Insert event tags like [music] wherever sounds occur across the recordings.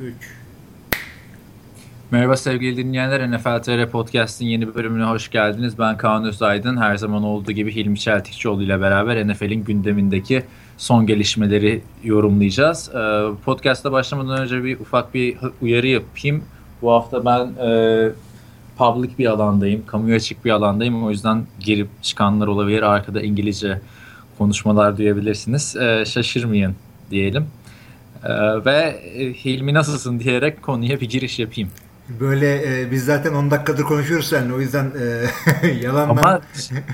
3 Merhaba sevgili dinleyenler. NFL TR Podcast'in yeni bölümüne hoş geldiniz. Ben Kaan Özaydın. Her zaman olduğu gibi Hilmi Çeltikçioğlu ile beraber NFL'in gündemindeki son gelişmeleri yorumlayacağız. Ee, podcast'a başlamadan önce bir ufak bir uyarı yapayım. Bu hafta ben e, public bir alandayım, kamuya açık bir alandayım. O yüzden girip çıkanlar olabilir. Arkada İngilizce konuşmalar duyabilirsiniz. Ee, şaşırmayın diyelim. Ee, ve e, Hilmi nasılsın diyerek konuya bir giriş yapayım. Böyle e, biz zaten 10 dakikadır konuşuyoruz seninle o yüzden e, [laughs] yalandan. Ama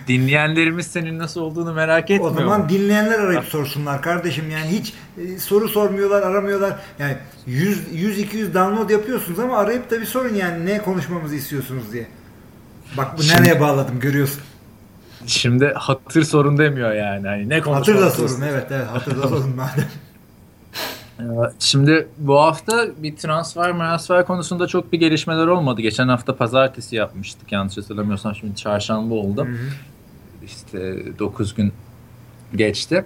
dinleyenlerimiz senin nasıl olduğunu merak etmiyor. O zaman dinleyenler arayıp sorsunlar kardeşim yani hiç e, soru sormuyorlar aramıyorlar. Yani 100-200 download yapıyorsunuz ama arayıp da bir sorun yani ne konuşmamızı istiyorsunuz diye. Bak bu Şimdi- nereye bağladım görüyorsun. Şimdi hatır sorun demiyor yani. Hani ne Hatır da konuşmamızı sorun evet evet hatır da sorun madem. Ee, Şimdi bu hafta bir transfer transfer konusunda çok bir gelişmeler olmadı. Geçen hafta pazartesi yapmıştık yanlış hatırlamıyorsam şimdi çarşamba oldu. İşte 9 gün geçti.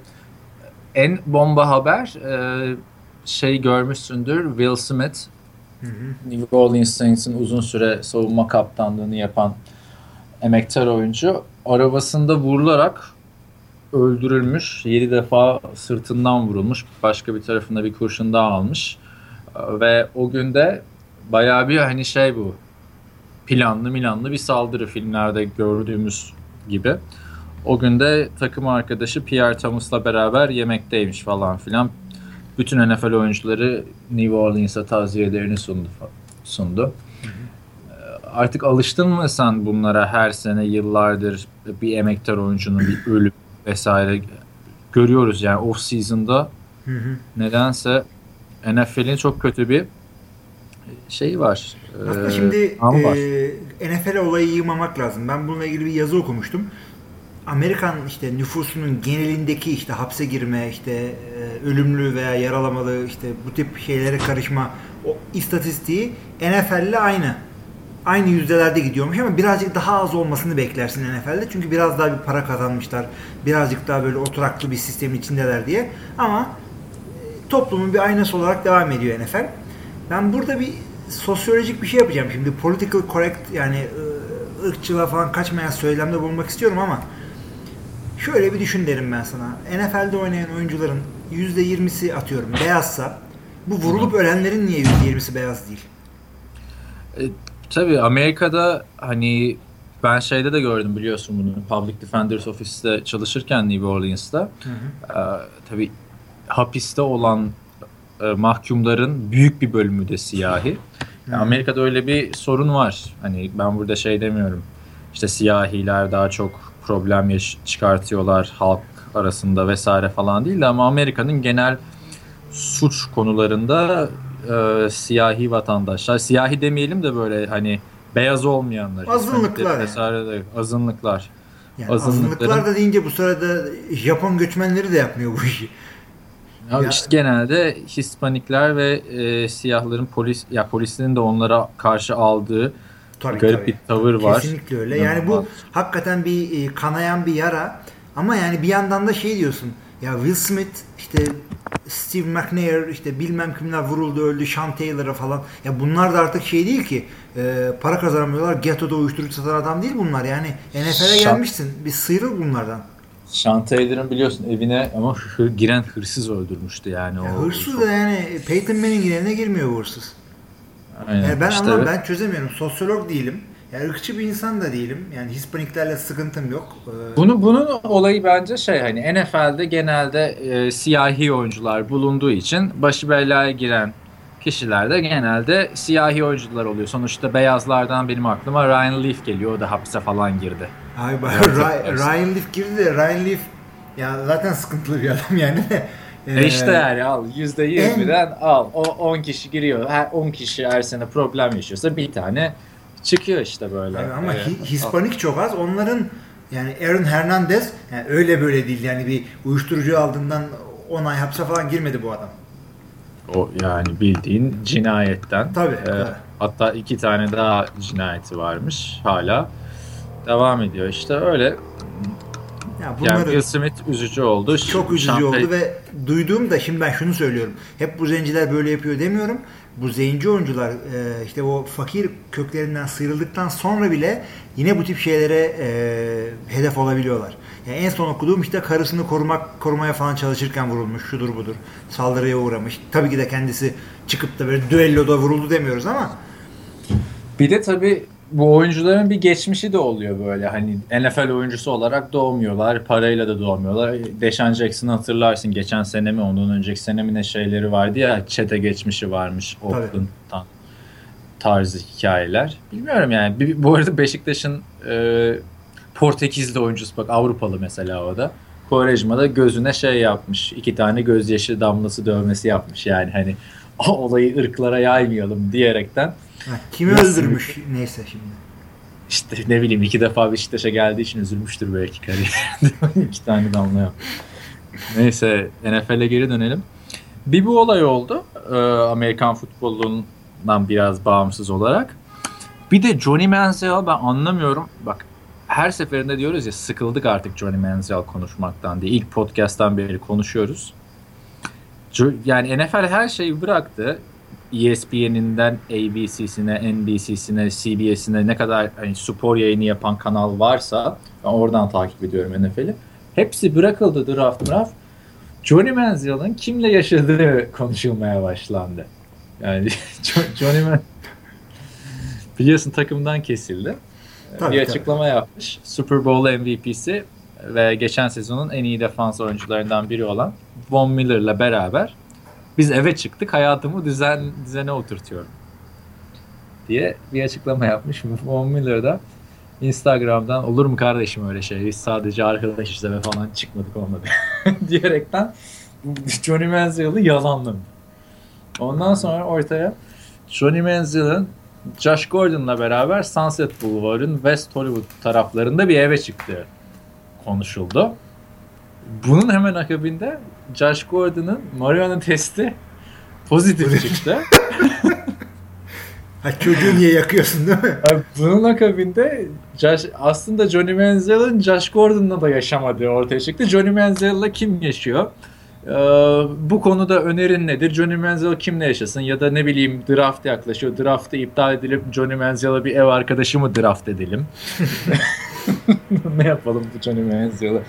En bomba haber e, şey görmüşsündür Will Smith New Orleans Saints'in uzun süre savunma kaptanlığını yapan emektar oyuncu arabasında vurularak öldürülmüş. 7 defa sırtından vurulmuş. Başka bir tarafında bir kurşun daha almış. Ve o günde bayağı bir hani şey bu planlı milanlı bir saldırı filmlerde gördüğümüz gibi. O günde takım arkadaşı Pierre Thomas'la beraber yemekteymiş falan filan. Bütün NFL oyuncuları New Orleans'a taziyelerini sundu. sundu. Artık alıştın mı sen bunlara her sene yıllardır bir emektar oyuncunun bir ölüm vesaire görüyoruz yani off season'da Hı hı. nedense NFL'in çok kötü bir şey var. Aslında Ee, şimdi var. e, NFL olayı yığmamak lazım. Ben bununla ilgili bir yazı okumuştum. Amerikan işte nüfusunun genelindeki işte hapse girme, işte e, ölümlü veya yaralamalı işte bu tip şeylere karışma o istatistiği NFL'le aynı. Aynı yüzdelerde gidiyormuş ama birazcık daha az olmasını beklersin NFL'de. Çünkü biraz daha bir para kazanmışlar. Birazcık daha böyle oturaklı bir sistemin içindeler diye. Ama e, toplumun bir aynası olarak devam ediyor NFL. Ben burada bir sosyolojik bir şey yapacağım şimdi. Political correct yani ı, ırkçılığa falan kaçmayan söylemde bulunmak istiyorum ama şöyle bir düşün derim ben sana. NFL'de oynayan oyuncuların %20'si atıyorum beyazsa bu vurulup ölenlerin niye %20'si beyaz değil? Tabii Amerika'da hani ben şeyde de gördüm biliyorsun bunu. Public Defender's Office'te çalışırken New Orleans'ta. E, tabii hapiste olan e, mahkumların büyük bir bölümü de siyahi. Yani Amerika'da öyle bir sorun var. Hani ben burada şey demiyorum. İşte siyahiler daha çok problem yaş- çıkartıyorlar halk arasında vesaire falan değil de ama Amerika'nın genel suç konularında e, siyahi vatandaşlar, siyahi demeyelim de böyle hani beyaz olmayanlar, Azınlıklar vesaire de azınlıklar. Yani azınlıklar da deyince bu sırada Japon göçmenleri de yapmıyor bu işi. Ya, Ya- işte genelde Hispanikler ve e, siyahların polis ya polislerin de onlara karşı aldığı Tabii, garip tabii. bir tavır var. Kesinlikle öyle. Yani bu hakikaten bir e, kanayan bir yara. Ama yani bir yandan da şey diyorsun. Ya Will Smith işte Steve McNair işte bilmem kimler vuruldu öldü Sean Taylor'a falan. Ya bunlar da artık şey değil ki. e, para kazanamıyorlar. Ghetto'da uyuşturucu satan adam değil bunlar. Yani NFL'e gelmişsin. Bir sıyrıl bunlardan. Sean Taylor'ın biliyorsun evine ama hı- giren hırsız öldürmüştü yani. Ya o, hırsız çok- da yani Peyton Manning'in eline girmiyor bu hırsız. Aynen. Yani ben İşte ama ve- ben çözemiyorum. Sosyolog değilim. Yani ırkçı bir insan da değilim. Yani Hispaniklerle sıkıntım yok. Ee, Bunu, bunun olayı bence şey hani NFL'de genelde e, siyahi oyuncular bulunduğu için başı belaya giren kişiler de genelde siyahi oyuncular oluyor. Sonuçta beyazlardan benim aklıma Ryan Leaf geliyor. O da hapse falan girdi. Ay Evet, Ryan, Leaf girdi de Ryan Leaf ya zaten sıkıntılı bir adam yani. Ee, E işte yani al %20'den al. O 10 kişi giriyor. Her 10 kişi her sene problem yaşıyorsa bir tane çıkıyor işte böyle. Abi ama Hi- Hispanik çok az. Onların yani Aaron Hernandez yani öyle böyle değil yani bir uyuşturucu aldığından 10 ay hapse falan girmedi bu adam. O yani bildiğin cinayetten. Tabii, tabii. Hatta iki tane daha cinayeti varmış hala. Devam ediyor işte öyle. Ya Yani Will Smith üzücü oldu. çok üzücü Şampiyon- oldu ve duyduğum da şimdi ben şunu söylüyorum. Hep bu zenciler böyle yapıyor demiyorum. Bu zenci oyuncular e, işte o fakir köklerinden sıyrıldıktan sonra bile yine bu tip şeylere e, hedef olabiliyorlar. Yani en son okuduğum işte karısını korumak korumaya falan çalışırken vurulmuş şudur budur. Saldırıya uğramış. Tabii ki de kendisi çıkıp da böyle düelloda vuruldu demiyoruz ama Bir de tabii bu oyuncuların bir geçmişi de oluyor böyle. Hani NFL oyuncusu olarak doğmuyorlar. Parayla da doğmuyorlar. Deshaun Jackson'ı hatırlarsın. Geçen sene mi ondan önceki sene mi ne şeyleri vardı ya. Çete geçmişi varmış. Oakland'dan tarzı hikayeler. Bilmiyorum yani. Bu arada Beşiktaş'ın e, Portekizli oyuncusu bak Avrupalı mesela o da. Quaresma'da gözüne şey yapmış. iki tane gözyaşı damlası dövmesi yapmış. Yani hani [laughs] o olayı ırklara yaymayalım diyerekten ha, kimi Nasıl öldürmüş neyse şimdi. işte ne bileyim iki defa Beşiktaş'a geldiği için üzülmüştür belki kariyerinde. [laughs] iki tane damla yapmış. Neyse NFL'e geri dönelim. Bir bu olay oldu. Ee, Amerikan futbolundan biraz bağımsız olarak. Bir de Johnny Manziel ben anlamıyorum. Bak her seferinde diyoruz ya sıkıldık artık Johnny Manziel konuşmaktan diye. İlk podcast'tan beri konuşuyoruz. Yani NFL her şeyi bıraktı. ESPN'inden ABC'sine, NBC'sine, CBS'ine ne kadar hani spor yayını yapan kanal varsa ben oradan takip ediyorum NFL'i. Hepsi bırakıldı draft draft. Johnny Manziel'ın kimle yaşadığı konuşulmaya başlandı. Yani [laughs] Jo- Johnny Man biliyorsun takımdan kesildi. Tabii, bir tabii. açıklama yapmış. Super Bowl MVP'si ve geçen sezonun en iyi defans oyuncularından biri olan Von Miller'la beraber biz eve çıktık hayatımı düzen düzene oturtuyorum diye bir açıklama yapmış. Von Miller da Instagram'dan olur mu kardeşim öyle şey biz sadece arkadaş izleme falan çıkmadık olmadı [laughs] diyerekten Johnny Manziel'i yalanlamış. Ondan sonra ortaya Johnny Manziel'in Josh Gordon'la beraber Sunset Boulevard'ın West Hollywood taraflarında bir eve çıktığı konuşuldu. Bunun hemen akabinde Josh Gordon'ın marijuana testi pozitif çıktı. [laughs] Ha çocuğu niye yakıyorsun değil mi? Abi Bunun akabinde Josh, aslında Johnny Manziel'in Josh Gordon'la da yaşamadığı ortaya çıktı. Johnny Manziel'la kim yaşıyor? Ee, bu konuda önerin nedir? Johnny Manziel kimle yaşasın? Ya da ne bileyim draft yaklaşıyor. Draftı iptal edilip Johnny Manziel'a bir ev arkadaşı mı draft edelim? [laughs] [laughs] ne yapalım bu Johnny Manziel'a?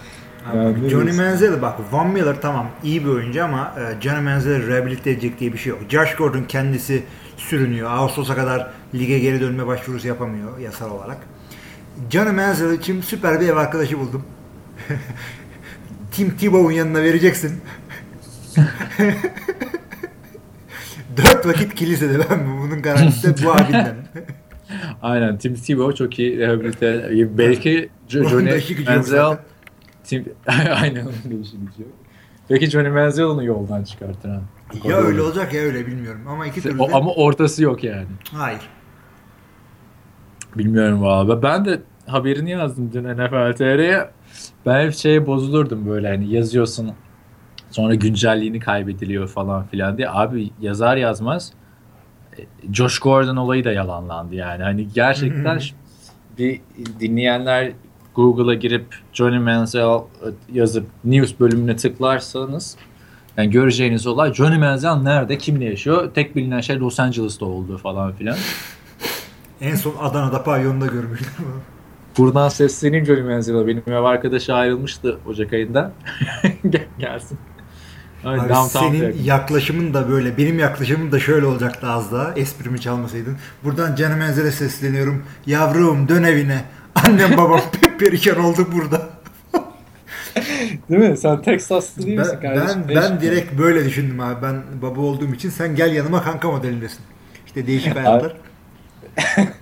Yani Johnny? Manziel bak Von Miller tamam iyi bir oyuncu ama e, Johnny Manziel'i rehabilite edecek diye bir şey yok. Josh Gordon kendisi sürünüyor. Ağustos'a kadar lige geri dönme başvurusu yapamıyor yasal olarak. Johnny Manziel için süper bir ev arkadaşı buldum. [laughs] Tim Tebow'un yanına vereceksin. [laughs] Dört vakit kilisede ben bunun garantisi bu abinden. [laughs] Aynen Tim Tebow çok iyi rehabilite. Belki Johnny Manziel. Tim... [laughs] Aynen onun da işi gücü yok. Belki Johnny Manziel onu yoldan çıkartır ha. O Ya öyle olur. olacak ya öyle bilmiyorum. Ama iki türlü de... Ama ortası yok yani. Hayır. Bilmiyorum valla. Ben de haberini yazdım dün NFL TR'ye. Ben hep şeye bozulurdum böyle hani yazıyorsun sonra güncelliğini kaybediliyor falan filan diye. Abi yazar yazmaz e, Josh Gordon olayı da yalanlandı yani. Hani gerçekten [laughs] bir dinleyenler Google'a girip Johnny Manziel yazıp news bölümüne tıklarsanız yani göreceğiniz olay Johnny Manziel nerede, kimle yaşıyor? Tek bilinen şey Los Angeles'ta olduğu falan filan. En son Adana'da pavyonda görmüştüm. Buradan sesleneyim Johnny Manziel'a. Benim ev arkadaşı ayrılmıştı Ocak ayında. [laughs] Gel, gelsin. Hani Abi downtown senin yakın. yaklaşımın da böyle, benim yaklaşımım da şöyle olacaktı az daha. Esprimi çalmasaydın. Buradan Canı Menzil'e sesleniyorum. Yavrum dön evine. Annem babam [laughs] perişan oldu burada. Değil mi? Sen Texaslı değil misin Ben, kardeşim? ben, ben direkt böyle düşündüm abi. Ben baba olduğum için sen gel yanıma kanka modelindesin. İşte değişik hayatlar. [laughs]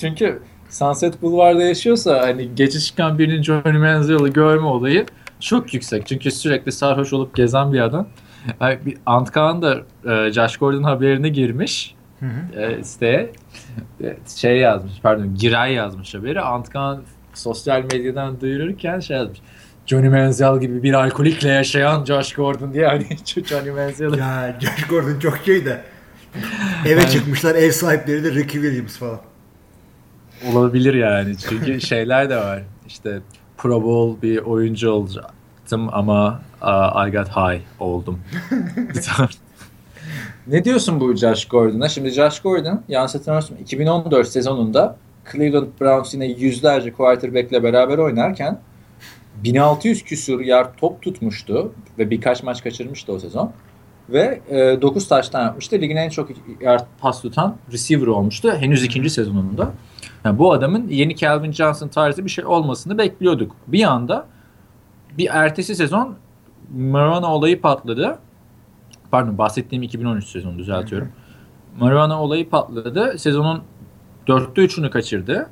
Çünkü Sunset Boulevard'da yaşıyorsa hani geçiş çıkan birinin Johnny Manziel'i görme olayı çok yüksek. Çünkü sürekli sarhoş olup gezen bir adam. Yani bir Antkan da e, Josh Gordon haberine girmiş Hı hı. e, siteye. E, şey yazmış pardon Giray yazmış haberi. Antkan sosyal medyadan duyururken şey yazmış. Johnny Manziel gibi bir alkolikle yaşayan Josh Gordon diye hani [laughs] Johnny Manziel'i Ya Josh Gordon çok şey de. Eve Yani- çıkmışlar ev sahipleri de Ricky Williams falan. Olabilir yani. Çünkü [laughs] şeyler de var. İşte Pro Bowl bir oyuncu olacaktım ama uh, I got high oldum. [laughs] ne diyorsun bu Josh Gordon'a? Şimdi Josh Gordon yanlış hatırlamıyorsam 2014 sezonunda Cleveland Browns yine yüzlerce quarterback'le beraber oynarken 1600 küsur yard top tutmuştu ve birkaç maç kaçırmıştı o sezon. Ve e, 9 taştan yapmıştı. Ligin en çok yard pas tutan receiver olmuştu. Henüz ikinci sezonunda. Yani bu adamın yeni Calvin Johnson tarzı bir şey olmasını bekliyorduk. Bir anda bir ertesi sezon Marana olayı patladı. Pardon bahsettiğim 2013 sezonu düzeltiyorum. Marana olayı patladı. Sezonun dörtte üçünü kaçırdı.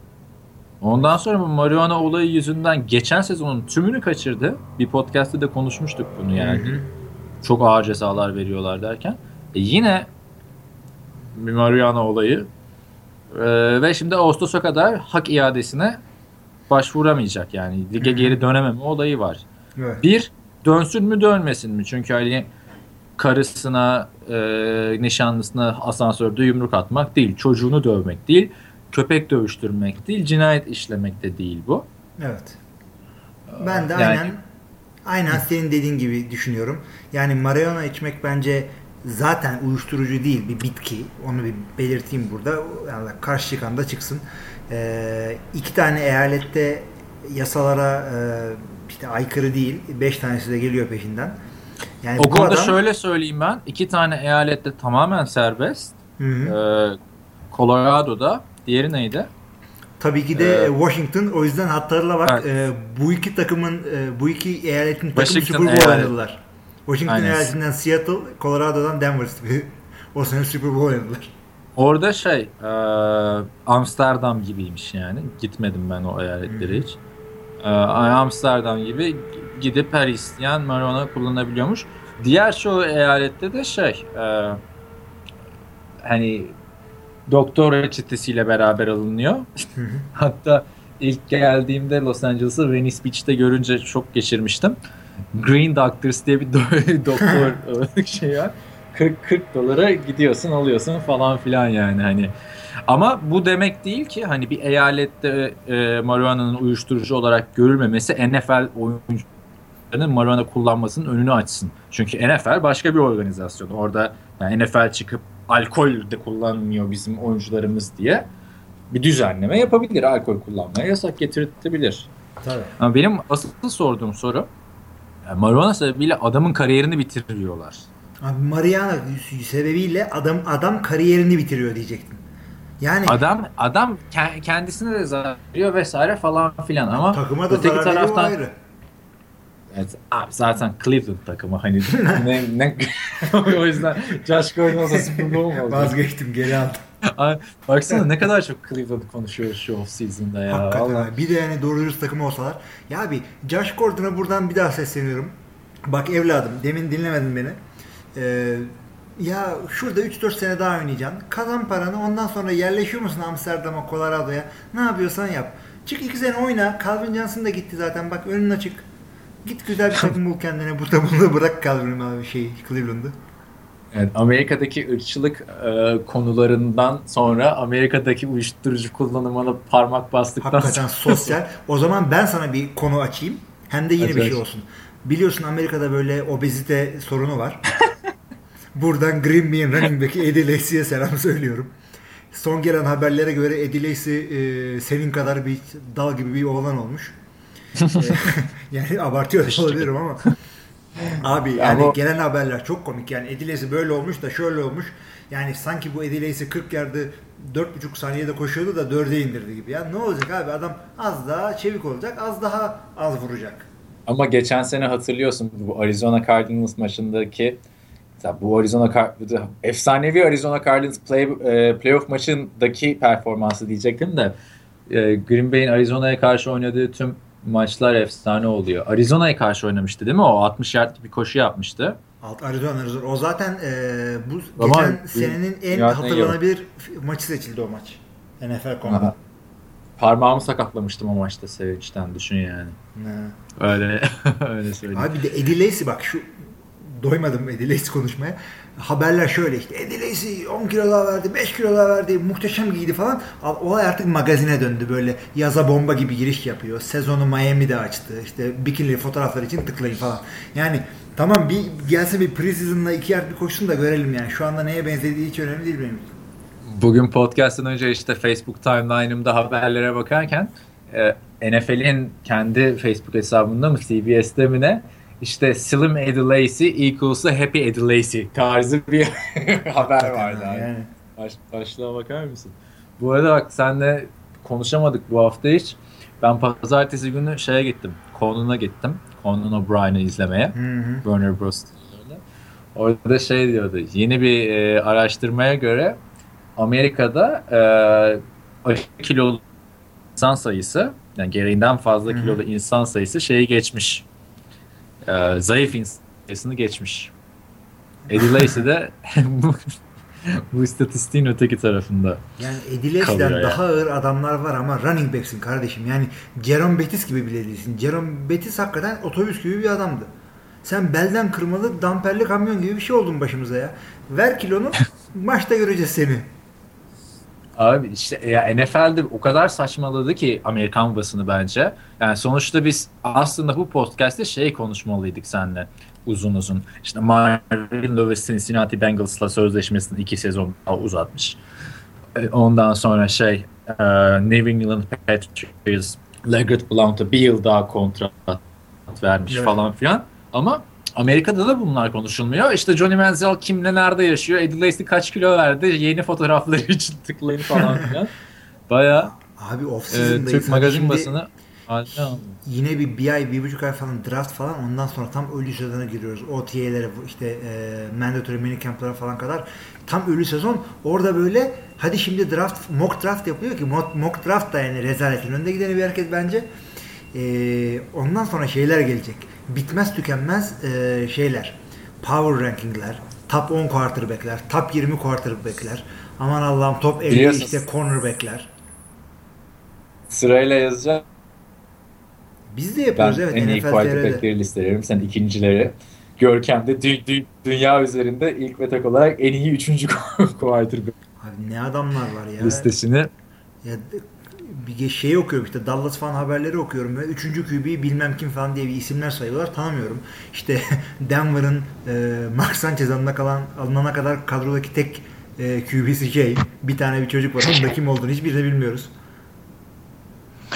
Ondan sonra bu marihuana olayı yüzünden geçen sezonun tümünü kaçırdı. Bir podcast'te de konuşmuştuk bunu yani. Hı hı. Çok ağır cezalar veriyorlar derken. E yine bir marihuana olayı ee, ve şimdi Ağustos'a kadar hak iadesine başvuramayacak yani. Lige geri dönememe olayı var. Evet. Bir, dönsün mü dönmesin mi? Çünkü hani karısına, e, nişanlısına asansörde yumruk atmak değil, çocuğunu dövmek değil köpek dövüştürmek değil, cinayet işlemek de değil bu. Evet. Ben de yani, aynen aynen senin dediğin gibi düşünüyorum. Yani marihuana içmek bence zaten uyuşturucu değil bir bitki. Onu bir belirteyim burada. Yani karşı çıkan da çıksın. Ee, iki tane eyalette yasalara e, işte aykırı değil. Beş tanesi de geliyor peşinden. Yani o konuda adam... şöyle söyleyeyim ben. iki tane eyalette tamamen serbest. Hı hı. Ee, Colorado'da Diğeri neydi? Tabii ki de ee, Washington. O yüzden hatlarla bak evet. e, bu iki takımın e, bu iki eyaletin takımı Super Bowl oynadılar. Washington Aynen. eyaletinden Seattle, Colorado'dan Denver [laughs] o sene Super Bowl oynadılar. Orada şey e, Amsterdam gibiymiş yani. Gitmedim ben o eyaletlere hmm. hiç. E, Amsterdam gibi gidip her isteyen marijuana kullanabiliyormuş. Diğer çoğu eyalette de şey e, hani doktor reçetesiyle beraber alınıyor. [laughs] Hatta ilk geldiğimde Los Angeles'a Venice Beach'te görünce çok geçirmiştim. Green Doctors diye bir [laughs] doktor [laughs] şey var. 40 40 dolara gidiyorsun alıyorsun falan filan yani hani. Ama bu demek değil ki hani bir eyalette e, marihuana'nın uyuşturucu olarak görülmemesi NFL oyuncularının marihuana kullanmasının önünü açsın. Çünkü NFL başka bir organizasyon. Orada yani NFL çıkıp alkol de kullanmıyor bizim oyuncularımız diye bir düzenleme yapabilir. Alkol kullanmaya yasak getirtebilir. Tabii. Ama benim asıl sorduğum soru yani marihuana sebebiyle adamın kariyerini bitiriyorlar. Abi marihuana sebebiyle adam adam kariyerini bitiriyor diyecektim. Yani adam adam kendisine de zarar veriyor vesaire falan filan ama takıma da öteki taraftan ayrı. Evet, abi zaten Cleveland takımı hani [laughs] ne, ne [laughs] o yüzden Josh Gordon olsa Bowl oldu. Vazgeçtim geri aldım. [laughs] baksana ne kadar çok Cleveland konuşuyor şu off season'da ya. Hakikaten Allah. Bir de yani doğru dürüst takım olsalar. Ya abi Josh Gordon'a buradan bir daha sesleniyorum. Bak evladım demin dinlemedin beni. Ee, ya şurada 3-4 sene daha oynayacaksın. Kazan paranı ondan sonra yerleşiyor musun Amsterdam'a, Colorado'ya? Ne yapıyorsan yap. Çık 2 sene oyna. Calvin Johnson da gitti zaten. Bak önün açık. Git güzel bir takım bul kendine. Burada bunu bırak Calvin'im abi şey Cleveland'ı. Evet, Amerika'daki ırkçılık e, konularından sonra Amerika'daki uyuşturucu kullanımına parmak bastıktan Hakikaten sonra... sosyal. [laughs] O zaman ben sana bir konu açayım. Hem de yeni Acayip. bir şey olsun. Biliyorsun Amerika'da böyle obezite sorunu var. Buradan Green Bay'in running back'i Eddie Lacy'ye selam söylüyorum. Son gelen haberlere göre Eddie Lacy e, senin kadar bir dal gibi bir oğlan olmuş. [laughs] yani abartıyor olabilirim ama. Abi yani ama... gelen haberler çok komik. Yani Edilesi böyle olmuş da şöyle olmuş. Yani sanki bu Edilesi 40 yardı 4,5 saniyede koşuyordu da 4'e indirdi gibi. Ya ne olacak abi adam az daha çevik olacak az daha az vuracak. Ama geçen sene hatırlıyorsun bu Arizona Cardinals maçındaki bu Arizona efsanevi Arizona Cardinals play, e, playoff maçındaki performansı diyecektim de e, Green Bay'in Arizona'ya karşı oynadığı tüm maçlar efsane oluyor. Arizona'ya karşı oynamıştı değil mi? O 60 yard bir koşu yapmıştı. Alt Arizona, Arizona. O zaten e, bu Ama geçen senenin en hatırlanabilir maçı seçildi o maç. NFL.com'da. Parmağımı sakatlamıştım o maçta sevinçten düşün yani. Ne? Öyle [laughs] öyle söyleyeyim. Abi bir de Eddie Lacy bak şu doymadım Eddie Lacy konuşmaya. Haberler şöyle işte Eddie Lacy 10 kilo daha verdi, 5 kilo daha verdi, muhteşem giydi falan. Olay artık magazine döndü böyle yaza bomba gibi giriş yapıyor. Sezonu Miami'de açtı. İşte bikini fotoğraflar için tıklayın falan. Yani tamam bir gelse bir preseason'la iki yer bir koşsun da görelim yani. Şu anda neye benzediği hiç önemli değil benim. Bugün podcast'ın önce işte Facebook timeline'ımda haberlere bakarken e, NFL'in kendi Facebook hesabında mı CBS'te mi ne işte Slim Eddie Lacy equals Happy Eddie tarzı bir [laughs] haber vardı. Yani. Baş, başlığa bakar mısın? Bu arada bak senle konuşamadık bu hafta hiç. Ben pazartesi günü şeye gittim. Conan'a gittim. Conan O'Brien'i izlemeye. Hı hı. Warner Bros. Orada şey diyordu. Yeni bir e, araştırmaya göre Amerika'da e, kilolu insan sayısı yani gereğinden fazla kilolu insan sayısı şeyi geçmiş. E, zayıf insan sayısını geçmiş. Eddie Lacy de [laughs] bu, istatistiğin öteki tarafında. Yani Eddie Lacy'den yani. daha ağır adamlar var ama running back'sin kardeşim. Yani Jerome Bettis gibi bile değilsin. Jerome Bettis hakikaten otobüs gibi bir adamdı. Sen belden kırmalı damperli kamyon gibi bir şey oldun başımıza ya. Ver kilonu [laughs] maçta göreceğiz seni. Abi işte ya NFL'de o kadar saçmaladı ki Amerikan basını bence. Yani sonuçta biz aslında bu podcast'te şey konuşmalıydık seninle uzun uzun. İşte Marvin Lewis Cincinnati Bengals'la sözleşmesini iki sezon uzatmış. E, ondan sonra şey e, New England Patriots Leggett Blount'a bir yıl daha kontrat vermiş evet. falan filan. Ama Amerika'da da bunlar konuşulmuyor. İşte Johnny Manziel kimle nerede yaşıyor? Eddie Lacy kaç kilo verdi? Yeni fotoğrafları [laughs] için tıklayın falan filan. Baya Abi off e, Türk magazin basını yine bir bir ay, bir buçuk ay falan draft falan ondan sonra tam ölü sezona giriyoruz. OTA'lere işte e, mandatory minicamp'lara falan kadar tam ölü sezon. Orada böyle hadi şimdi draft mock draft yapıyor ki mock, mock draft da yani rezaletin önünde giden bir hareket bence. E, ondan sonra şeyler gelecek bitmez tükenmez e, şeyler. Power rankingler, top 10 quarterback'ler, top 20 quarterback'ler. Aman Allah'ım top 50 Biliyorsunuz. işte cornerback'ler. Sırayla yazacağım. Biz de yapıyoruz ben evet. en iyi quarterback'leri listelerim. Sen ikincileri. Görkem de dü- dü- dünya üzerinde ilk ve tek olarak en iyi üçüncü [laughs] quarterback. Abi ne adamlar var ya. Listesini ya bir şey okuyorum işte Dallas falan haberleri okuyorum ve üçüncü QB'yi bilmem kim falan diye bir isimler sayıyorlar tanımıyorum. İşte [laughs] Denver'ın e, Mark Sanchez kalan, alınana kadar kadrodaki tek e, QB'si şey bir tane bir çocuk var. Onun da kim olduğunu hiçbir bilmiyoruz.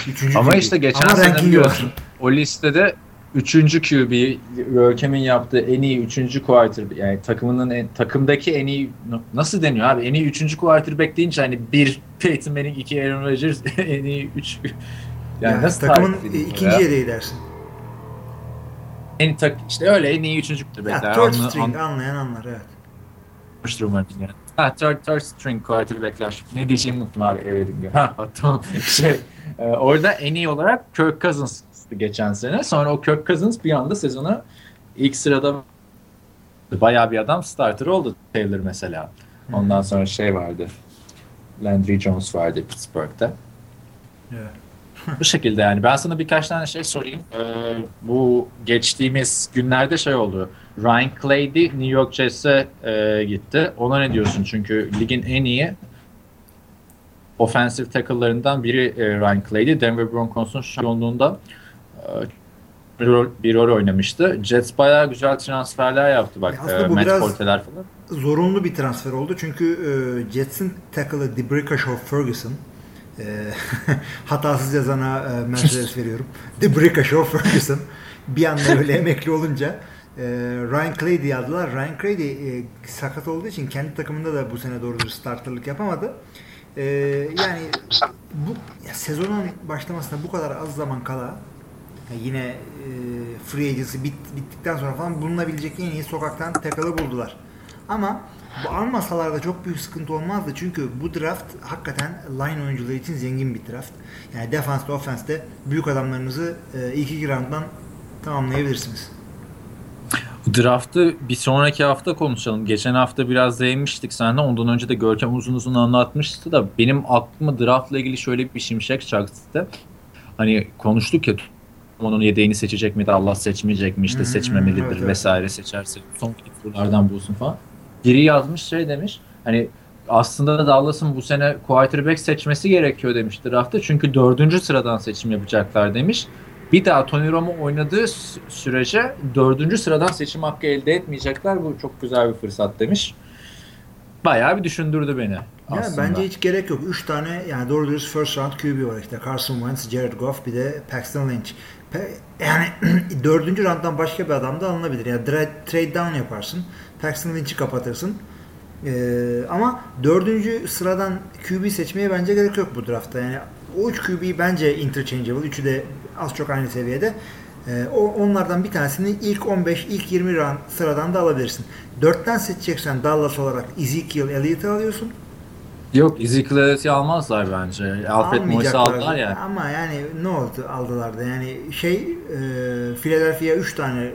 Üçüncü Ama QB. işte geçen Ama sene biliyorsun o listede üçüncü QB Görkem'in yaptığı en iyi üçüncü quarterback yani takımının en, takımdaki en iyi nasıl deniyor abi en iyi üçüncü quarterback deyince hani bir Peyton Manning iki Aaron Rodgers [laughs] en iyi üç yani, yani nasıl takımın ikinci yedeği dersin. En tak işte öyle en iyi üçüncü quarterback. Ya third string an, anlayan anlar evet. Yani. Ha third, third string quarterback'ler. Ne diyeceğimi unuttum abi evet. Ha tamam. [laughs] Şey, e, orada en iyi olarak Kirk Cousins geçen sene. Sonra o Kirk Cousins bir anda sezona ilk sırada bayağı bir adam starter oldu Taylor mesela. Ondan sonra şey vardı. Landry Jones vardı Pittsburgh'da. Yeah. bu şekilde yani. Ben sana birkaç tane şey sorayım. Ee, bu geçtiğimiz günlerde şey oldu. Ryan Clady New York Jets'e e, gitti. Ona ne diyorsun? Çünkü ligin en iyi offensive tackle'larından biri e, Ryan Clady. Denver Broncos'un şampiyonluğunda bir rol, bir rol oynamıştı. Jets bayağı güzel transferler yaptı bak. Aslında e, bu Matt biraz Forte'ler falan. zorunlu bir transfer oldu. Çünkü e, Jets'in tackle'ı DeBrickashaw Ferguson e, [laughs] hatasız yazana e, Mercedes [laughs] veriyorum. DeBrickashaw Ferguson bir anda öyle [laughs] emekli olunca e, Ryan Clady aldılar. Ryan Clady e, sakat olduğu için kendi takımında da bu sene doğru bir starterlık yapamadı. E, yani bu ya, sezonun başlamasına bu kadar az zaman kala yine e, free agency bit, bittikten sonra falan bulunabilecek en iyi sokaktan takalı buldular. Ama bu almasalar da çok büyük sıkıntı olmazdı. Çünkü bu draft hakikaten line oyuncuları için zengin bir draft. Yani defansta, ofenste büyük adamlarınızı e, ilk iki rounddan tamamlayabilirsiniz. Draft'ı bir sonraki hafta konuşalım. Geçen hafta biraz değinmiştik seninle. Ondan önce de Görkem uzun uzun anlatmıştı da benim aklıma draft'la ilgili şöyle bir şimşek çaktı. Hani konuştuk ya onun yedeğini seçecek mi Allah seçmeyecek mi işte seçmemelidir evet, evet. vesaire seçerse son turlardan bulsun falan. Biri yazmış şey demiş hani aslında Dallas'ın bu sene quarterback seçmesi gerekiyor demiş draftta çünkü dördüncü sıradan seçim yapacaklar demiş. Bir daha Tony Romo oynadığı sü- sürece dördüncü sıradan seçim hakkı elde etmeyecekler. Bu çok güzel bir fırsat demiş. Bayağı bir düşündürdü beni Ya aslında. bence hiç gerek yok. 3 tane yani doğru dürüst first round QB var işte. Carson Wentz, Jared Goff bir de Paxton Lynch. Yani [clears throat] dördüncü rounddan başka bir adam da alınabilir. Yani trade down yaparsın. Paxton Lynch'i kapatırsın. Ee, ama dördüncü sıradan QB seçmeye bence gerek yok bu draftta. Yani o üç QB bence interchangeable. Üçü de az çok aynı seviyede. Ee, o onlardan bir tanesini ilk 15, ilk 20 round sıradan da alabilirsin. Dörtten seçeceksen Dallas olarak Ezekiel Elliott'ı alıyorsun. Yok Ezekiel almazlar bence. Alfred Morris'i aldılar ya. Ama yani ne oldu aldılar da yani şey e, Philadelphia 3 tane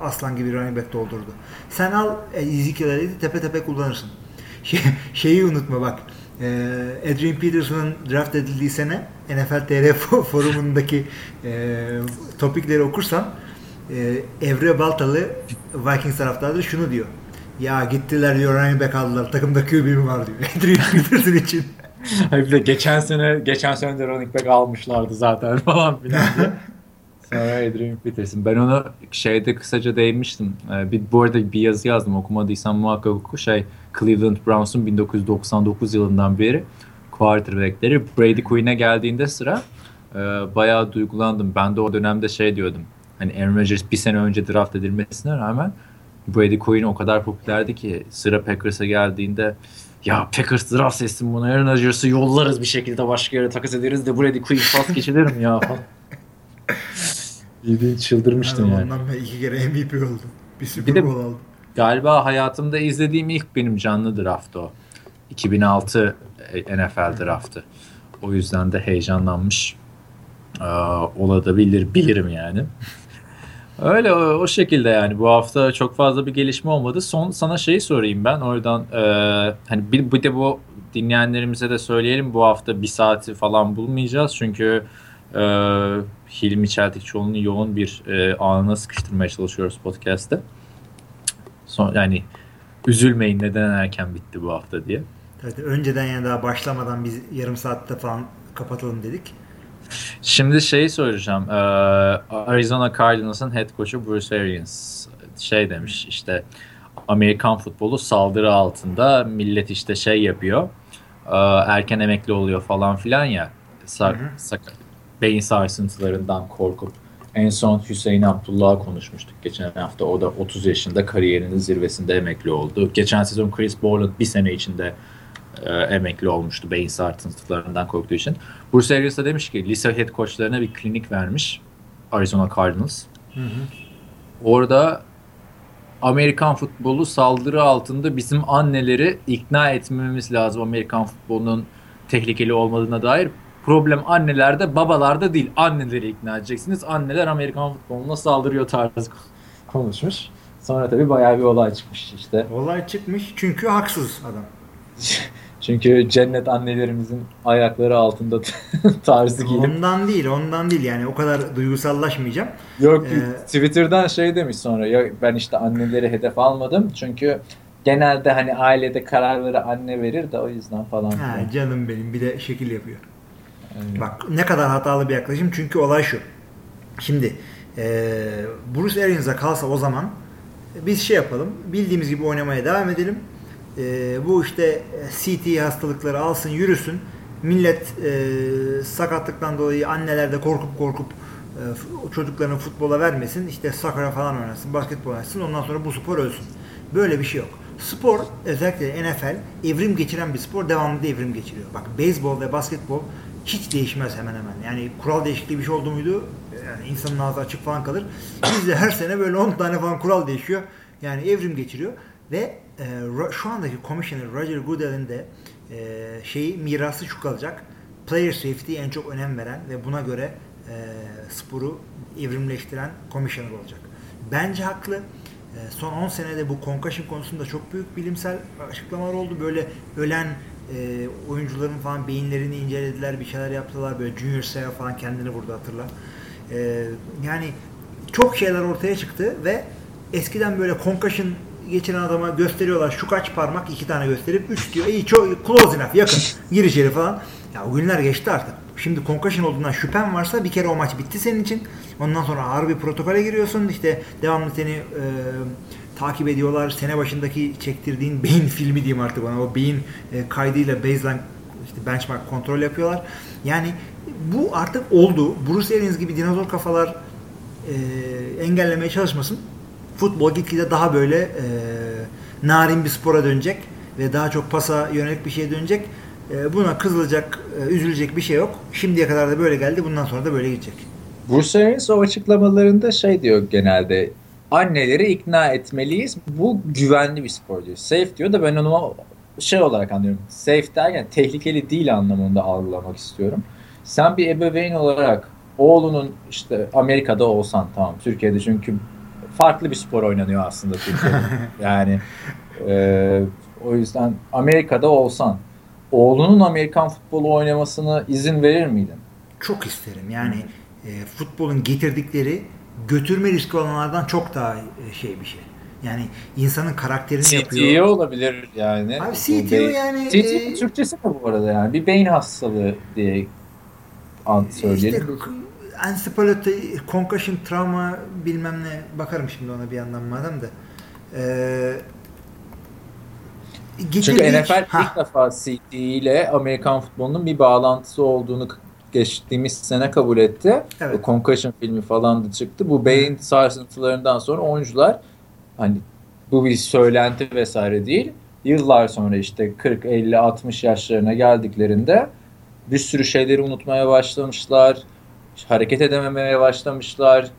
aslan gibi running back doldurdu. Sen al e, Ezekiel Elliott'i tepe tepe kullanırsın. [laughs] Şey, şeyi unutma bak. E, Adrian Peterson'ın draft edildiği sene NFL TR fo- [laughs] forumundaki e, topikleri okursan e, Evre Baltalı Vikings taraftarı şunu diyor. Ya gittiler diyor running back aldılar. Takımda QB'm var diyor. [laughs] Adrian Peterson için. Hayır bir de geçen sene geçen sene de running back almışlardı zaten [laughs] falan filan. Sonra Adrian Peterson. Ben onu şeyde kısaca değinmiştim. Ee, bir, bu arada bir yazı yazdım okumadıysan muhakkak oku. Şey Cleveland Browns'un 1999 yılından beri quarterback'leri Brady Quinn'e geldiğinde sıra e, bayağı duygulandım. Ben de o dönemde şey diyordum. Hani Aaron Rodgers bir sene önce draft edilmesine rağmen Brady Quinn o kadar popülerdi ki sıra Packers'a geldiğinde ya Packers draft etsin bunu Aaron Rodgers'ı yollarız bir şekilde başka yere takas ederiz de Brady Quinn pas geçilir mi ya falan. [laughs] Bildiğin çıldırmıştım yani. Ondan beri iki kere MVP oldu. Bir Super Bowl aldı. Galiba hayatımda izlediğim ilk benim canlı draft o. 2006 NFL draftı. O yüzden de heyecanlanmış ee, olabilir bilirim yani. Öyle o, o şekilde yani bu hafta çok fazla bir gelişme olmadı. Son sana şeyi sorayım ben oradan e, hani bir, bir de bu dinleyenlerimize de söyleyelim bu hafta bir saati falan bulmayacağız çünkü e, Hilmi Çeltikçioğlu'nu yoğun bir e, anına sıkıştırmaya çalışıyoruz podcast'te. Son, yani üzülmeyin neden erken bitti bu hafta diye. Evet, önceden yani daha başlamadan biz yarım saatte falan kapatalım dedik. Şimdi şeyi soracağım. Ee, Arizona Cardinals'ın head coach'u Bruce Arians şey demiş işte Amerikan futbolu saldırı altında millet işte şey yapıyor e, erken emekli oluyor falan filan ya Sa- Hı hı. sak- beyin sarsıntılarından korkup en son Hüseyin Abdullah'a konuşmuştuk geçen hafta. O da 30 yaşında kariyerinin zirvesinde emekli oldu. Geçen sezon Chris Borland bir sene içinde e, emekli olmuştu beyin sarsıntılarından korktuğu için. Bruce Arians da demiş ki lise head coachlarına bir klinik vermiş Arizona Cardinals. Orada Amerikan futbolu saldırı altında bizim anneleri ikna etmemiz lazım Amerikan futbolunun tehlikeli olmadığına dair. Problem annelerde babalarda değil. Anneleri ikna edeceksiniz. Anneler Amerikan futboluna saldırıyor tarzı konuşmuş. Sonra tabii bayağı bir olay çıkmış işte. Olay çıkmış çünkü haksız adam. [laughs] Çünkü cennet annelerimizin ayakları altında [laughs] tarzı giyinip Ondan değil, ondan değil yani o kadar duygusallaşmayacağım. Yok Ee, Twitter'dan şey demiş sonra ya ben işte anneleri hedef almadım çünkü genelde hani ailede kararları anne verir de o yüzden falan. Ha, filan. canım benim bir de şekil yapıyor. Yani Bak ne kadar hatalı bir yaklaşım çünkü olay şu. Şimdi eee Bruce Arians'a kalsa o zaman biz şey yapalım bildiğimiz gibi oynamaya devam edelim. Eee, bu işte CT hastalıkları alsın yürüsün. Millet eee, sakatlıktan dolayı anneler de korkup korkup f- çocuklarını futbola vermesin. İşte sakara falan oynasın, basketbol oynasın. Ondan sonra bu spor ölsün. Böyle bir şey yok. Spor özellikle NFL evrim geçiren bir spor devamlı evrim geçiriyor. Bak beyzbol ve basketbol hiç değişmez hemen hemen. Yani kural değişikliği bir şey oldu muydu yani insanın ağzı açık falan kalır. Bizde her sene böyle 10 tane falan kural değişiyor. Yani evrim geçiriyor ve e, şu andaki commissioner Roger Goodell'in de e, şeyi mirası şu kalacak. Player safety en çok önem veren ve buna göre e, sporu evrimleştiren commissioner olacak. Bence haklı. E, Son 10 senede bu concussion konusunda çok büyük bilimsel açıklamalar oldu. Böyle ölen e, oyuncuların falan beyinlerini incelediler, bir şeyler yaptılar. Böyle Junior Seau falan kendini vurdu hatırla. E, yani çok şeyler ortaya çıktı ve eskiden böyle concussion geçiren adama gösteriyorlar şu kaç parmak iki tane gösterip üç diyor iyi çok close enough yakın gir içeri falan. Ya o günler geçti artık. Şimdi concussion olduğundan şüphen varsa bir kere o maç bitti senin için. Ondan sonra ağır bir protokole giriyorsun. İşte devamlı seni e, takip ediyorlar. Sene başındaki çektirdiğin [laughs] beyin filmi diyeyim artık bana. O beyin e, kaydıyla baseline işte benchmark kontrol yapıyorlar. Yani bu artık oldu. Bruce Arians gibi dinozor kafalar e, engellemeye çalışmasın. Futbol gitgide daha böyle e, narin bir spora dönecek ve daha çok pasa yönelik bir şeye dönecek. E, buna kızılacak, e, üzülecek bir şey yok. Şimdiye kadar da böyle geldi. Bundan sonra da böyle gidecek. Bruce Arians o açıklamalarında şey diyor genelde anneleri ikna etmeliyiz. Bu güvenli bir spor diyor. Safe diyor da ben onu şey olarak anlıyorum. Safe derken tehlikeli değil anlamında algılamak istiyorum. Sen bir ebeveyn olarak oğlunun işte Amerika'da olsan tamam Türkiye'de çünkü farklı bir spor oynanıyor aslında Türkiye'de. [laughs] yani e, o yüzden Amerika'da olsan oğlunun Amerikan futbolu oynamasına izin verir miydin? Çok isterim. Yani e, futbolun getirdikleri götürme riski olanlardan çok daha e, şey bir şey. Yani insanın karakterini CTO yapıyor. CTO olabilir yani. Abi CTO yani. CTO e, Türkçesi mi bu arada yani? Bir beyin hastalığı diye an söyleyelim. İşte encephalopathy, concussion, travma bilmem ne bakarım şimdi ona bir yandan madem de. Ee, Çünkü NFL ha. ilk defa CTE ile Amerikan futbolunun bir bağlantısı olduğunu geçtiğimiz sene kabul etti. Evet. O Concussion filmi falan da çıktı. Bu beyin sarsıntılarından sonra oyuncular hani bu bir söylenti vesaire değil. Yıllar sonra işte 40, 50, 60 yaşlarına geldiklerinde bir sürü şeyleri unutmaya başlamışlar. Hareket edememeye başlamışlar.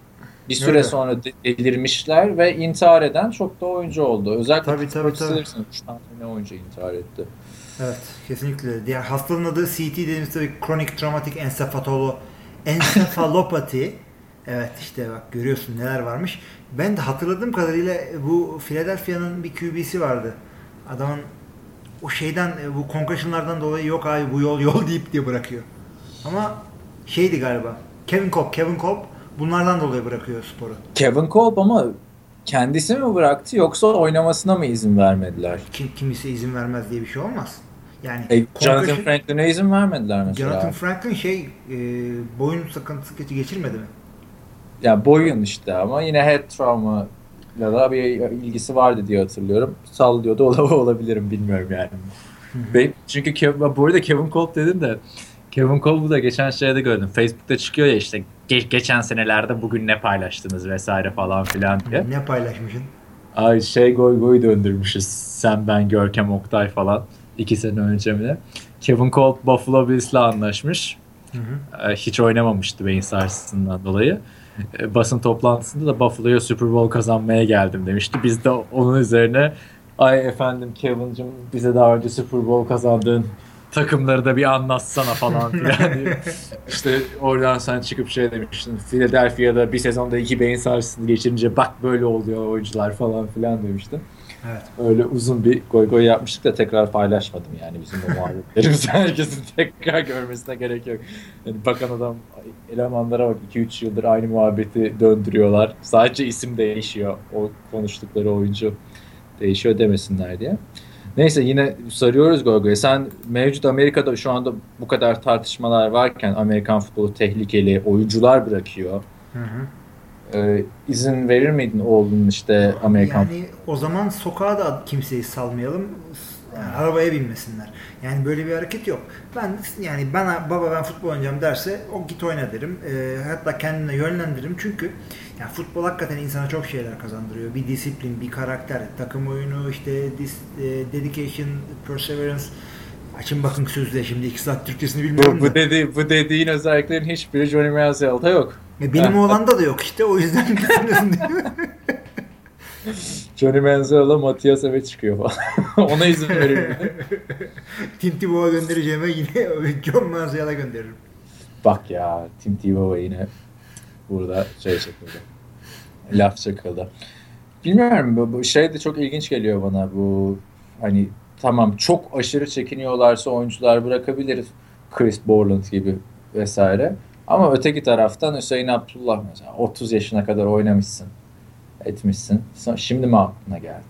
Bir süre Öyle. sonra delirmişler ve intihar eden çok da oyuncu oldu. Özellikle tabii, tabii, tabii. 3 tane oyuncu intihar etti. Evet kesinlikle. Diğer hastalığın adı CT dediğimiz tabii kronik travmatik ensefalopati. [laughs] Ensefalopati. evet işte bak görüyorsun neler varmış. Ben de hatırladığım kadarıyla bu Philadelphia'nın bir QB'si vardı. Adamın o şeyden bu concussionlardan dolayı yok abi bu yol yol deyip diye bırakıyor. Ama şeydi galiba. Kevin Kolb, Kevin Kolb bunlardan dolayı bırakıyor sporu. Kevin Kolb ama kendisi mi bıraktı yoksa oynamasına mı izin vermediler? Kim kimisi izin vermez diye bir şey olmaz. Yani e, Jonathan Franklin'e izin vermediler mesela. Jonathan Franklin şey e, boyun sıkıntısı geçirmedi mi? Ya boyun işte ama yine head trauma ya da bir ilgisi vardı diye hatırlıyorum. Sallıyordu [laughs] olabilirim bilmiyorum yani. ben, çünkü Kevin, bu arada Kevin Kolb dedin de Kevin Kolb'u da geçen şeyde gördüm. Facebook'ta çıkıyor ya işte ge- geçen senelerde bugün ne paylaştınız vesaire falan filan diye. Ne paylaşmışsın? Ay şey goy goy döndürmüşüz. Sen ben Görkem Oktay falan. iki sene önce mi Kevin Kolb Buffalo Bills'le anlaşmış. Hı hı. Hiç oynamamıştı beyin sarsısından dolayı. Ee, basın toplantısında da Buffalo'ya Super Bowl kazanmaya geldim demişti. Biz de onun üzerine ay efendim Kevin'cim bize daha önce Super Bowl kazandığın takımları da bir anlatsana falan filan diye. [laughs] işte oradan sen çıkıp şey demiştin. Philadelphia'da bir sezonda iki beyin sarsıntı geçirince bak böyle oluyor oyuncular falan filan demiştin. Evet. Öyle uzun bir goy goy yapmıştık da tekrar paylaşmadım yani bizim o muhabbetlerimizi. [laughs] Herkesin tekrar görmesine gerek yok. Yani bakan adam elemanlara bak 2-3 yıldır aynı muhabbeti döndürüyorlar. Sadece isim değişiyor. O konuştukları oyuncu değişiyor demesinler diye. Neyse yine sarıyoruz Gogo'ya. Sen mevcut Amerika'da şu anda bu kadar tartışmalar varken Amerikan futbolu tehlikeli, oyuncular bırakıyor. Hı hı. Ee, izin verir miydin oğlunun işte Amerikan Yani o zaman sokağa da kimseyi salmayalım. Yani arabaya binmesinler. Yani böyle bir hareket yok. Ben yani bana baba ben futbol oynayacağım derse o git oyna derim. E, hatta kendine yönlendiririm. Çünkü yani futbol hakikaten insana çok şeyler kazandırıyor. Bir disiplin, bir karakter, takım oyunu, işte dis, e, dedication, perseverance. Açın bakın sözde şimdi iki saat Türkçesini bilmiyorum bu, bu, dedi, bu dediğin özelliklerin hiçbiri Johnny Manziel'da yok. E, benim oğlanda da yok işte o yüzden [laughs] düşünüyorsun Johnny Manziel'la Matias eve çıkıyor falan. [laughs] Ona izin veririm. [laughs] Tim Tebow'a göndereceğime yine [laughs] John Manziel'a gönderirim. Bak ya Tim Tebow'a yine burada şey çakıldı. Laf çakıldı. Bilmiyorum bu, bu şey de çok ilginç geliyor bana bu hani tamam çok aşırı çekiniyorlarsa oyuncular bırakabilir Chris Borland gibi vesaire. Ama öteki taraftan Hüseyin Abdullah mesela 30 yaşına kadar oynamışsın, etmişsin. Şimdi mi aklına geldi?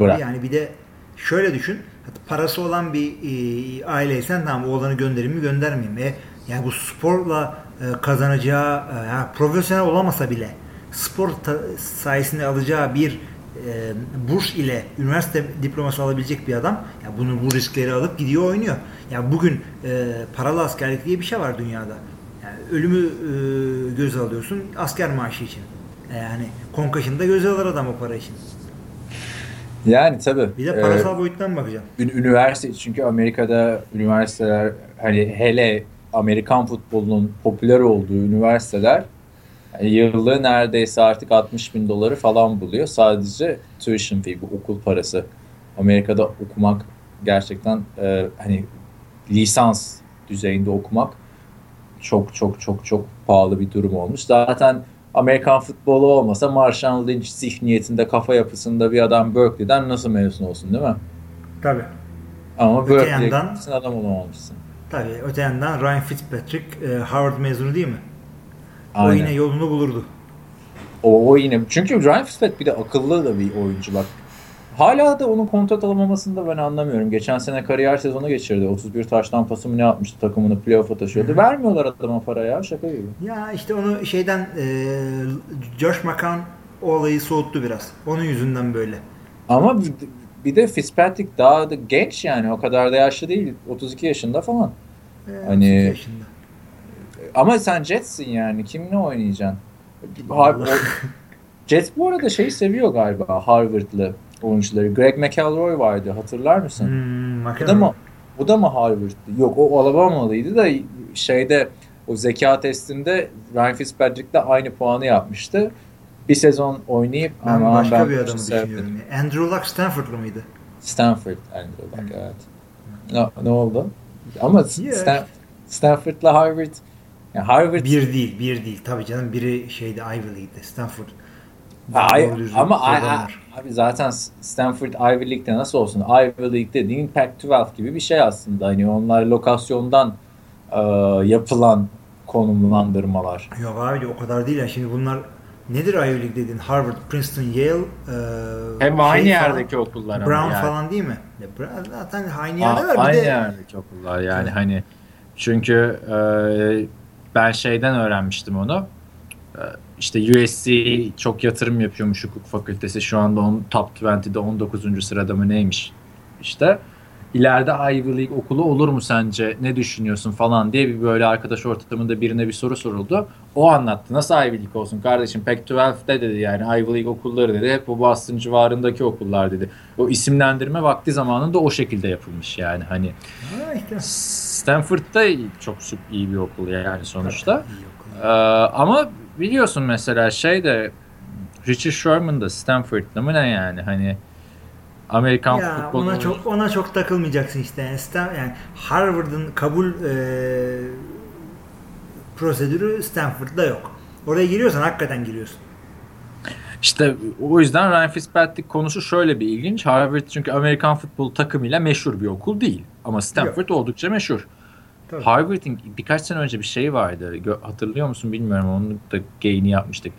Bırak. Yani bir de şöyle düşün. Parası olan bir e, aileysen tamam oğlanı göndereyim mi göndermeyeyim. E, yani bu sporla e, kazanacağı e, yani profesyonel olamasa bile spor sayesinde alacağı bir e, burs ile üniversite diploması alabilecek bir adam ya bunu bu riskleri alıp gidiyor oynuyor. Yani bugün e, paralı askerlik diye bir şey var dünyada. Yani ölümü e, göze alıyorsun asker maaşı için. E, yani konkaşında göze alır adam o para için. Yani tabii. Bir de parasal e, boyuttan bakacağım. Üniversite çünkü Amerika'da üniversiteler hani hele Amerikan futbolunun popüler olduğu üniversiteler yıllığı neredeyse artık 60 bin doları falan buluyor. Sadece tuition fee, bu okul parası. Amerika'da okumak gerçekten e, hani lisans düzeyinde okumak çok çok çok çok pahalı bir durum olmuş. Zaten Amerikan futbolu olmasa Marshall Lynch zihniyetinde kafa yapısında bir adam Berkeley'den nasıl mezun olsun değil mi? Tabii. Ama Berkeley'e adam olamamışsın. Tabii öte yandan Ryan Fitzpatrick e, Harvard mezunu değil mi? Aynen. O yine yolunu bulurdu. O, o yine. Çünkü Ryan Fitzpatrick bir de akıllı da bir oyuncu bak. Hala da onun kontrat alamamasını da ben anlamıyorum. Geçen sene kariyer sezonu geçirdi. 31 taştan pası mı ne yapmıştı takımını playoff'a taşıyordu. Hı-hı. Vermiyorlar adama para ya şaka gibi. Ya işte onu şeyden e, Josh McCown o olayı soğuttu biraz. Onun yüzünden böyle. Ama bir de Fitzpatrick daha da genç yani o kadar da yaşlı değil. 32 yaşında falan. Ee, hani yaşında. Ama sen Jets'in yani. Kimle oynayacaksın? Har- Jets bu arada şeyi seviyor galiba Harvard'lı oyuncuları. Greg McElroy vardı hatırlar mısın? Hmm, bu da mı bu da mı Harvard'dı? Yok o Alabama'lıydı da şeyde o zeka testinde Ryan Fitzpatrick'le aynı puanı yapmıştı. Bir sezon oynayıp ben ama başka ben bir adamı düşünüyorum. Andrew Luck Stanford'lı mıydı? Stanford Andrew Luck hmm. evet. Ne, ne oldu? Ama yeah. Stan, Stanford'la Harvard yani Harvard bir değil, bir değil. Tabii canım biri şeyde Ivy League'de, Stanford. Ay, ama abi zaten Stanford Ivy League'de nasıl olsun? Ivy League dediğin Pac-12 gibi bir şey aslında. Hani onlar lokasyondan e, yapılan konumlandırmalar. Yok abi o kadar değil. Yani şimdi bunlar nedir Ivy League dediğin? Harvard, Princeton, Yale e, hem aynı şey yerdeki falan, okullar Brown yani. falan değil mi? Zaten aynı yerde var. Aynı de... yerdeki okullar yani evet. hani çünkü e, ben şeyden öğrenmiştim onu. Ee, işte USC çok yatırım yapıyormuş hukuk fakültesi. Şu anda on, top 20'de 19. sırada mı neymiş işte. İleride Ivy League okulu olur mu sence? Ne düşünüyorsun falan diye bir böyle arkadaş ortamında birine bir soru soruldu. O anlattı. Nasıl Ivy League olsun kardeşim? Pac-12'de dedi yani Ivy League okulları dedi. Hep bu Boston civarındaki okullar dedi. O isimlendirme vakti zamanında o şekilde yapılmış yani. Hani. Stanford'da çok iyi bir okul yani sonuçta. Ee, ama biliyorsun mesela şey de Richard Sherman da Stanford'da mı ne yani hani Amerikan ya, futbolu ona çok ona çok takılmayacaksın işte yani, Stan, yani Harvard'ın kabul e, prosedürü Stanford'da yok. Oraya giriyorsan hakikaten giriyorsun. İşte o yüzden Ryan Fitzpatrick konusu şöyle bir ilginç. Harvard çünkü Amerikan futbol takımıyla meşhur bir okul değil. Ama Stanford Yok. oldukça meşhur. Tabii. Harvard'in birkaç sene önce bir şey vardı. Gö- hatırlıyor musun bilmiyorum. Onu da gayini yapmıştık.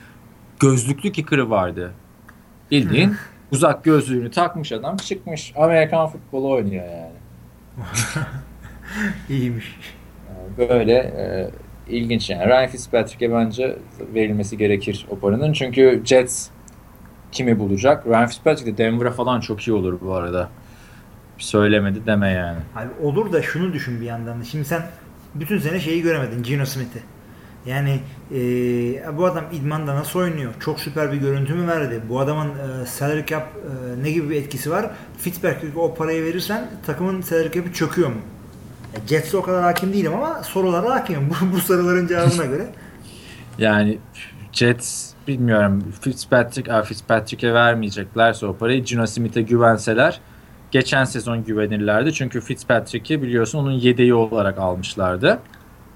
Gözlüklü kicker'ı vardı. Bildiğin [laughs] uzak gözlüğünü takmış adam çıkmış. Amerikan futbolu oynuyor yani. [laughs] İyiymiş. Böyle e, ilginç yani. Ryan Fitzpatrick'e bence verilmesi gerekir o paranın. Çünkü Jets kimi bulacak? Ryan Fitzpatrick de Denver'a falan çok iyi olur bu arada. Söylemedi deme yani. Abi olur da şunu düşün bir yandan. Şimdi sen bütün sene şeyi göremedin Gino Smith'i. Yani e, bu adam idmanda nasıl oynuyor? Çok süper bir görüntü mü verdi? Bu adamın e, salary cap e, ne gibi bir etkisi var? Fitzpatrick'e o parayı verirsen takımın salary cap'i çöküyor mu? E, Jets'e o kadar hakim değilim ama sorulara hakimim. [laughs] Bu, bu soruların cevabına göre. [laughs] yani Jets bilmiyorum. Fitzpatrick, Fitzpatrick'e vermeyeceklerse o parayı Gino Smith'e güvenseler geçen sezon güvenirlerdi. Çünkü Fitzpatrick'i biliyorsun onun yedeği olarak almışlardı.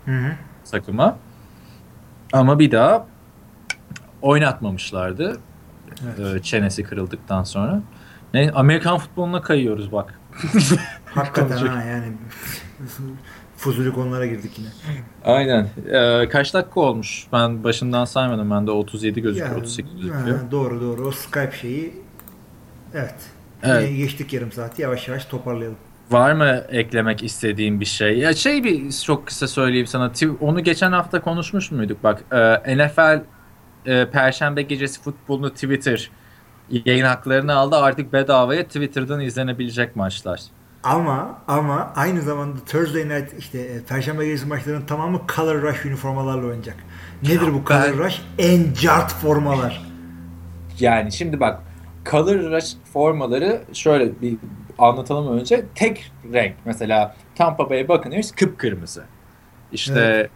Hı hı. Takıma. Ama bir daha oynatmamışlardı. Evet. Ee, çenesi kırıldıktan sonra. Ne Amerikan futboluna kayıyoruz bak. [laughs] Hakikaten ha yani fuzuli konulara girdik yine. Aynen. Ee, kaç dakika olmuş? Ben başından saymadım. Ben de 37 gözüküyor. Ya, 38 ha, gözüküyor. doğru doğru. O Skype şeyi evet. Evet. Yine geçtik yarım saati. Yavaş yavaş toparlayalım. Var mı eklemek istediğin bir şey? Ya şey bir çok kısa söyleyeyim sana. Onu geçen hafta konuşmuş muyduk? Bak e, NFL e, Perşembe gecesi futbolunu Twitter yayın haklarını aldı. Artık bedavaya Twitter'dan izlenebilecek maçlar. Ama ama aynı zamanda Thursday night işte e, Perşembe gecesi maçlarının tamamı Color Rush üniformalarla oynayacak. Nedir bu Color ben- Rush? En cart formalar. Yani şimdi bak Color Rush formaları şöyle bir anlatalım önce. Tek renk. Mesela Tampa Bay Buccaneers kıpkırmızı. İşte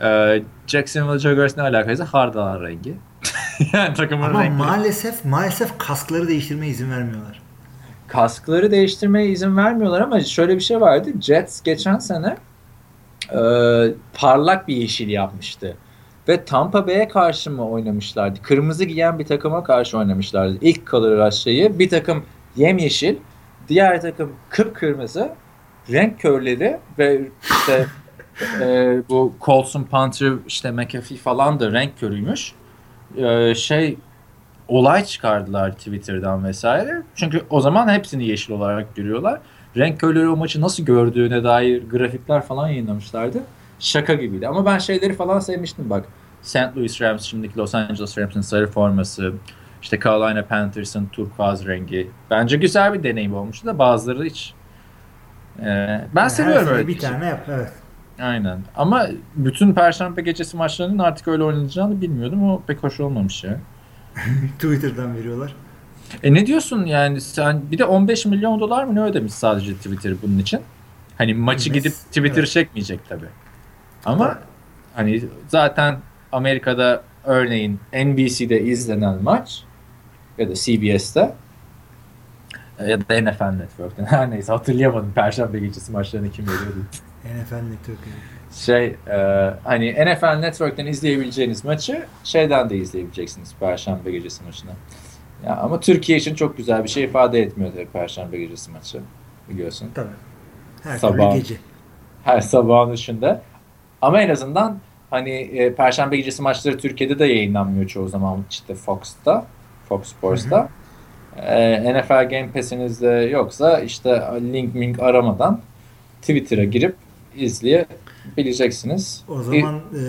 e, Jacksonville Jaguars ne alakaysa hardal rengi. [laughs] yani takımın Ama renkleri. maalesef maalesef kaskları değiştirmeye izin vermiyorlar. kaskları değiştirmeye izin vermiyorlar ama şöyle bir şey vardı. Jets geçen sene e, parlak bir yeşil yapmıştı. Ve Tampa Bay'e karşı mı oynamışlardı? Kırmızı giyen bir takıma karşı oynamışlardı. İlk Rush şeyi. Bir takım yemyeşil, diğer takım kıpkırmızı renk körleri ve işte [laughs] e, bu Colson Panther işte McAfee falan da renk körüymüş. E, şey olay çıkardılar Twitter'dan vesaire. Çünkü o zaman hepsini yeşil olarak görüyorlar. Renk körleri o maçı nasıl gördüğüne dair grafikler falan yayınlamışlardı. Şaka gibiydi. Ama ben şeyleri falan sevmiştim bak. St. Louis Rams şimdiki Los Angeles Rams'in sarı forması. işte Carolina Panthers'ın turkuaz rengi. Bence güzel bir deneyim olmuştu da bazıları hiç. Ee, ben Yani seviyorum öyle bir tane yap. Evet. Aynen. Ama bütün Perşembe gecesi maçlarının artık öyle oynanacağını bilmiyordum. O pek hoş olmamış ya. [laughs] Twitter'dan veriyorlar. E ne diyorsun yani sen bir de 15 milyon dolar mı ne ödemiş sadece Twitter bunun için? Hani maçı Evet. gidip Twitter Evet. çekmeyecek tabi. Ama hani zaten Amerika'da örneğin NBC'de izlenen maç ya da CBS'te e, ya da NFL Network'ten [laughs] her neyse hatırlayamadım Perşembe gecesi maçlarını kim veriyordu. NFL Network. Şey e, hani NFL Network'ten izleyebileceğiniz maçı şeyden de izleyebileceksiniz Perşembe gecesi maçını. Ya ama Türkiye için çok güzel bir şey ifade etmiyor tabii Perşembe gecesi maçı biliyorsun. Tabii. Her Sabah. gece. Her sabahın dışında. Ama en azından hani e, Perşembe gecesi maçları Türkiye'de de yayınlanmıyor çoğu zaman işte Fox'ta, Fox Sports'ta. E, NFL Game Pass'iniz de yoksa işte link mink aramadan Twitter'a girip izleyebileceksiniz. O zaman e,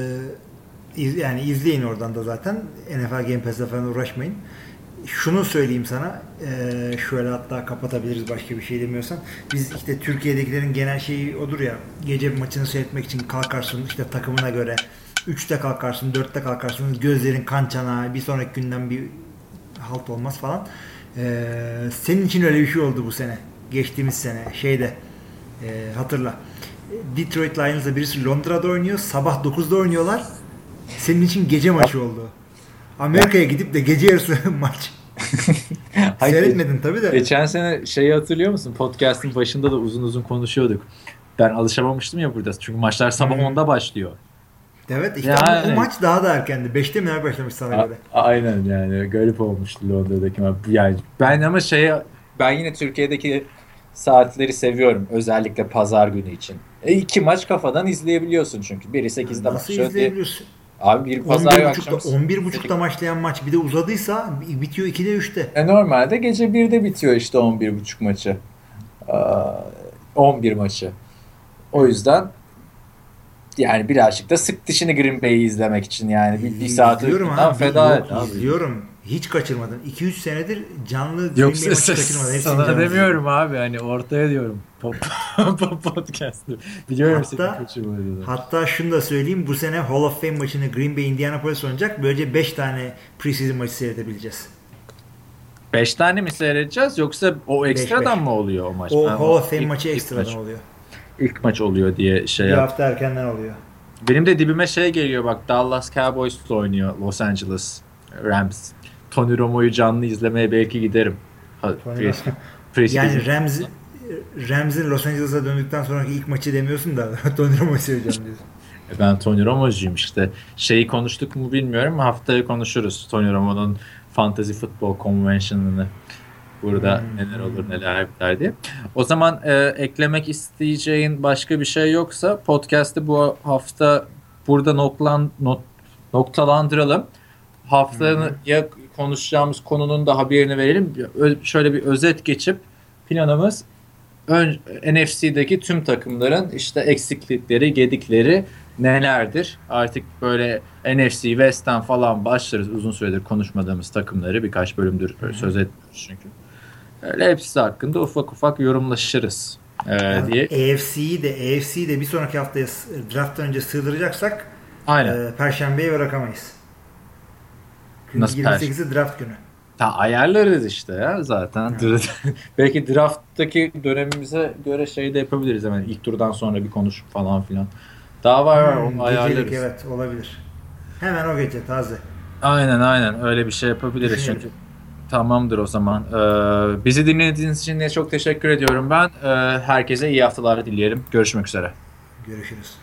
iz- yani izleyin oradan da zaten. NFL Game Pass'le falan uğraşmayın. Şunu söyleyeyim sana. E, şöyle hatta kapatabiliriz başka bir şey demiyorsan. Biz işte Türkiye'dekilerin genel şeyi odur ya. Gece maçını seyretmek için kalkarsın işte takımına göre. 3'te kalkarsın, 4'te kalkarsın. Gözlerin kan çanağı. Bir sonraki günden bir halt olmaz falan. E, senin için öyle bir şey oldu bu sene. Geçtiğimiz sene. Şeyde e, hatırla. Detroit Lions'la birisi Londra'da oynuyor. Sabah 9'da oynuyorlar. Senin için gece maçı oldu. Amerika'ya gidip de gece yarısı [laughs] maç. [laughs] Hayır, Seyretmedin tabii de. Geçen sene şeyi hatırlıyor musun? Podcast'ın başında da uzun uzun konuşuyorduk. Ben alışamamıştım ya burada. Çünkü maçlar sabah Hmm. 10'da başlıyor. Evet işte Yani- o maç daha da erkendi. 5'te mi başlamış sana A- göre? aynen yani garip olmuştu Londra'daki maç. Yani ben ama şeye ben yine Türkiye'deki saatleri seviyorum. Özellikle pazar günü için. E iki maç kafadan izleyebiliyorsun çünkü. Biri 8'de Nasıl başlıyor. diye- izleyebiliyorsun? Abi bir pazar 11.30'da, akşamı. 11.30'da maçlayan maç bir de uzadıysa bitiyor 2'de 3'te. E normalde gece 1'de bitiyor işte 11.30 maçı. Aa, 11 maçı. O yüzden yani birazcık da sık dişini Green Bay'i izlemek için yani bir, bir saat feda et abi. İzliyorum. Hiç kaçırmadım. 2-3 senedir canlı Yok Green Bay maçı [laughs] kaçırmadım. Hepsini sana canlı demiyorum abi hani ortaya diyorum pop. [laughs] Biliyorum Hatta- seni. Hatta şunu da söyleyeyim. Bu sene Hall of Fame maçını Green Bay Indianapolis oynayacak. Böylece 5 tane preseason maçı seyredebileceğiz. 5 tane mi seyredeceğiz yoksa o ekstradan beş. mı oluyor o maç? O Ben Hall of Fame ilk- maçı ilk ekstradan maç- oluyor. İlk maç oluyor diye şey Bir yap. hafta erkenden oluyor. Benim de dibime şey geliyor bak Dallas Cowboys'la oynuyor Los Angeles Rams. Tony Romo'yu canlı izlemeye belki giderim. Pre- Yani Rams Rams'in Los Angeles'a döndükten sonraki ilk maçı demiyorsun da [laughs] Tony Romo'yu seveceğim diyorsun. E, Ben Tony Romo'cuyum işte. Şeyi konuştuk mu bilmiyorum. Haftaya konuşuruz Tony Romo'nun Fantasy Football Convention'ını. Burada Hmm. neler olur neler biter diye. O zaman e, eklemek isteyeceğin başka bir şey yoksa podcast'ı bu hafta burada noklan, not, noktalandıralım. Haftanın ya konuşacağımız konunun da haberini verelim. Şöyle bir özet geçip planımız ön, NFC'deki tüm takımların işte eksiklikleri, gedikleri nelerdir? Artık böyle NFC, West'ten falan başlarız. Uzun süredir konuşmadığımız takımları birkaç bölümdür söz etmiyoruz çünkü. Öyle hepsi hakkında ufak ufak yorumlaşırız ee, Yani diye. AFC'yi de AFC'yi de bir sonraki haftaya drafttan önce sığdıracaksak Aynen. e, Perşembeye bırakamayız. Nasıl 28'i draft günü. Ta ayarlarız işte ya zaten. [laughs] Belki draft'taki dönemimize göre şey de yapabiliriz hemen ilk turdan sonra bir konuşup falan filan. Daha var var Hmm, onu gecelik, ayarlarız. evet olabilir. Hemen o gece taze. Aynen aynen öyle bir şey yapabiliriz çünkü. Tamamdır o zaman. Ee, bizi dinlediğiniz için de çok teşekkür ediyorum ben. Ee, herkese iyi haftalar dileyelim. Görüşmek üzere. Görüşürüz.